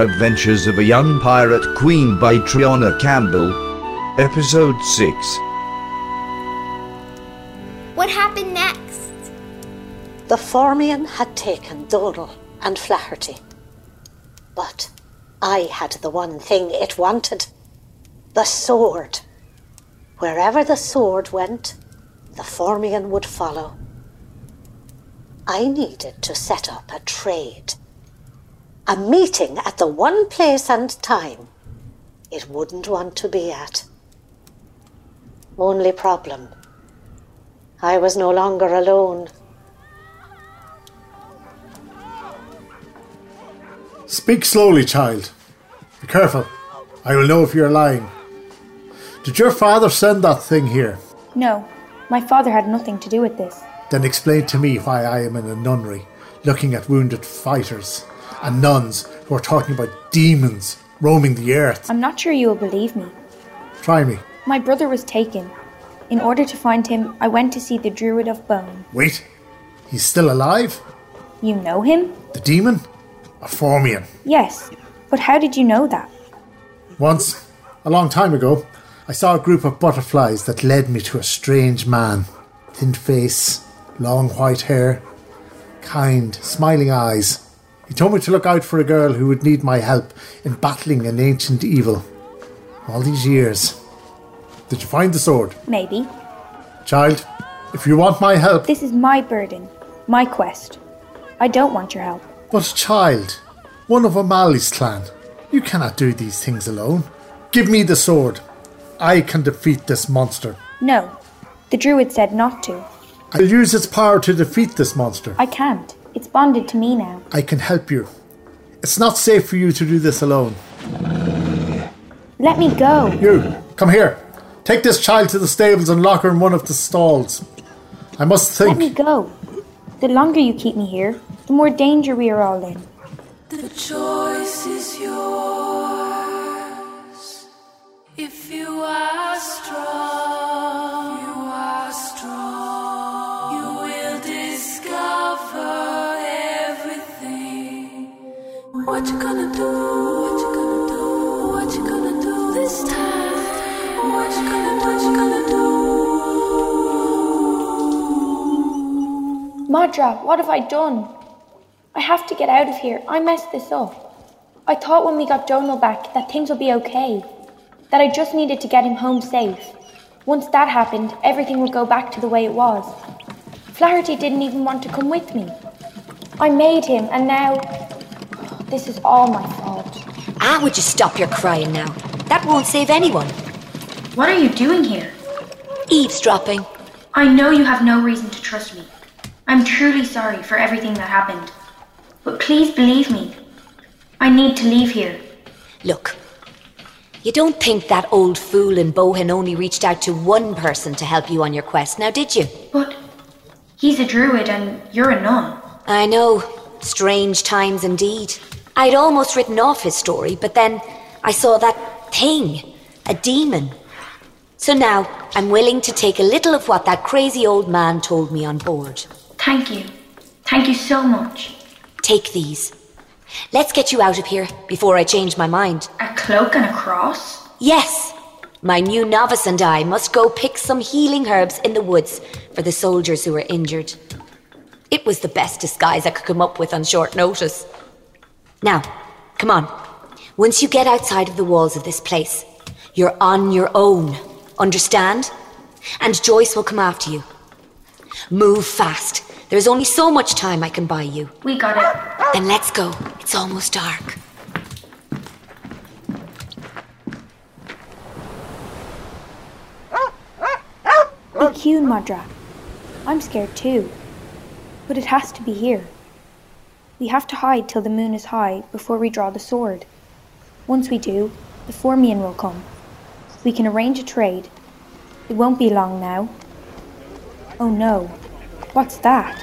Adventures of a Young Pirate Queen by Triona Campbell. Episode 6. What happened next? The Fomorian had taken Donal and Flaherty. But I had the one thing it wanted the sword. Wherever the sword went, the Fomorian would follow. I needed to set up a trade. A meeting at the one place and time it wouldn't want to be at. Only problem. I was no longer alone. Speak slowly, child. Be careful. I will know if you're lying. Did your father send that thing here? No, my father had nothing to do with this. Then explain to me why I am in a nunnery, looking at wounded fighters and nuns who are talking about demons roaming the earth. I'm not sure you will believe me. Try me. My brother was taken. In order to find him, I went to see the Druid of Bone. Wait, he's still alive? You know him? The demon? A Fomorian. Yes, but how did you know that? Once, a long time ago, I saw a group of butterflies that led me to a strange man. Thin face, long white hair, kind, smiling eyes. He told me to look out for a girl who would need my help in battling an ancient evil. All these years. Did you find the sword? Maybe. Child, if you want my help. This is my burden, my quest. I don't want your help. But, child, one of O'Malley's clan. You cannot do these things alone. Give me the sword. I can defeat this monster. No, the Druid said not to. I'll use its power to defeat this monster. I can't. It's bonded to me now. I can help you. It's not safe for you to do this alone. Let me go. You, come here. Take this child to the stables and lock her in one of the stalls. I must think. Let me go. The longer you keep me here, the more danger we are all in. The choice is yours. If you are strong, Madra, what have I done? I have to get out of here. I messed this up. I thought when we got Donal back that things would be okay. That I just needed to get him home safe. Once that happened, everything would go back to the way it was. Flaherty didn't even want to come with me. I made him, and now. This is all my fault. Ah, would you stop your crying now? That won't save anyone. What are you doing here? Eavesdropping. I know you have no reason to trust me. I'm truly sorry for everything that happened. But please believe me. I need to leave here. Look, you don't think that old fool in Bohan only reached out to one person to help you on your quest, now did you? But he's a druid and you're a nun. I know. Strange times indeed. I'd almost written off his story, but then I saw that thing a demon. So now I'm willing to take a little of what that crazy old man told me on board. Thank you. Thank you so much. Take these. Let's get you out of here before I change my mind. A cloak and a cross? Yes, my new novice and I must go pick some healing herbs in the woods for the soldiers who were injured. It was the best disguise I could come up with on short notice. Now, come on. Once you get outside of the walls of this place, you're on your own. Understand? And Joyce will come after you. Move fast. There's only so much time I can buy you. We got it. Then let's go. It's almost dark. Be cute, Madra. I'm scared too. But it has to be here. We have to hide till the moon is high before we draw the sword. Once we do, the Fomorian will come. We can arrange a trade. It won't be long now. Oh no. What's that?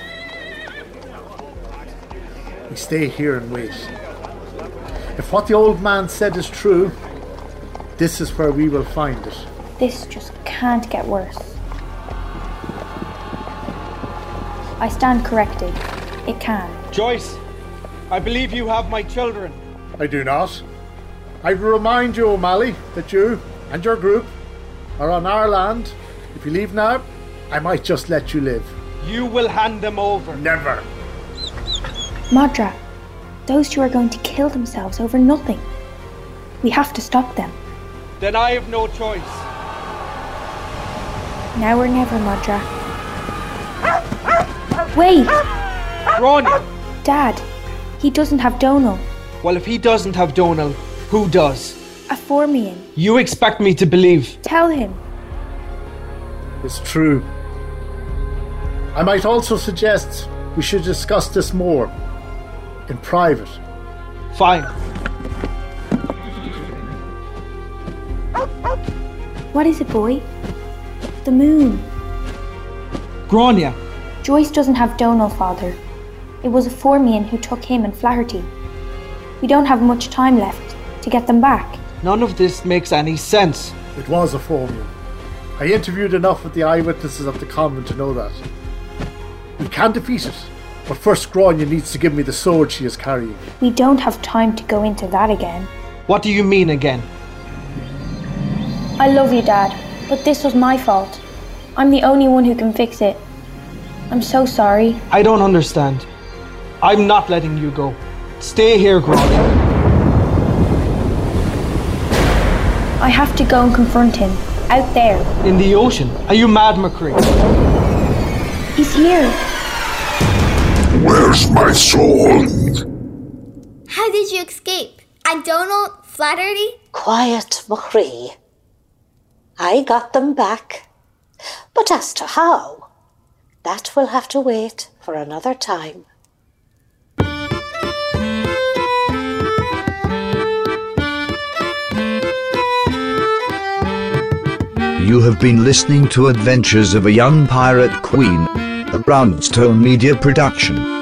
We stay here and wait. If what the old man said is true, this is where we will find it. This just can't get worse. I stand corrected. It can. Joyce, I believe you have my children. I do not. I remind you, O'Malley, that you and your group are on our land. If you leave now, I might just let you live. You will hand them over. Never. Madra, those two are going to kill themselves over nothing. We have to stop them. Then I have no choice. Now or never, Madra. Wait! Grainne! Dad, he doesn't have Donal. Well, if he doesn't have Donal, who does? A Fomorian. You expect me to believe? Tell him. It's true. I might also suggest we should discuss this more in private. Fine. What is it, boy? The moon. Grainne! Joyce doesn't have Donal, father. It was a Fomorian who took him and Flaherty. We don't have much time left to get them back. None of this makes any sense. It was a Fomorian. I interviewed enough of the eyewitnesses of the convent to know that. We can defeat it, but first Grainne needs to give me the sword she is carrying. We don't have time to go into that again. What do you mean again? I love you, Dad, but this was my fault. I'm the only one who can fix it. I'm so sorry. I don't understand. I'm not letting you go. Stay here, Grainne. I have to go and confront him. Out there. In the ocean. Are you mad, McCree? He's here. Where's my sword? How did you escape? And Donal Flaherty? Quiet, McCree. I got them back. But as to how, that will have to wait for another time. You have been listening to Adventures of a Young Pirate Queen, a Brownstone Media production.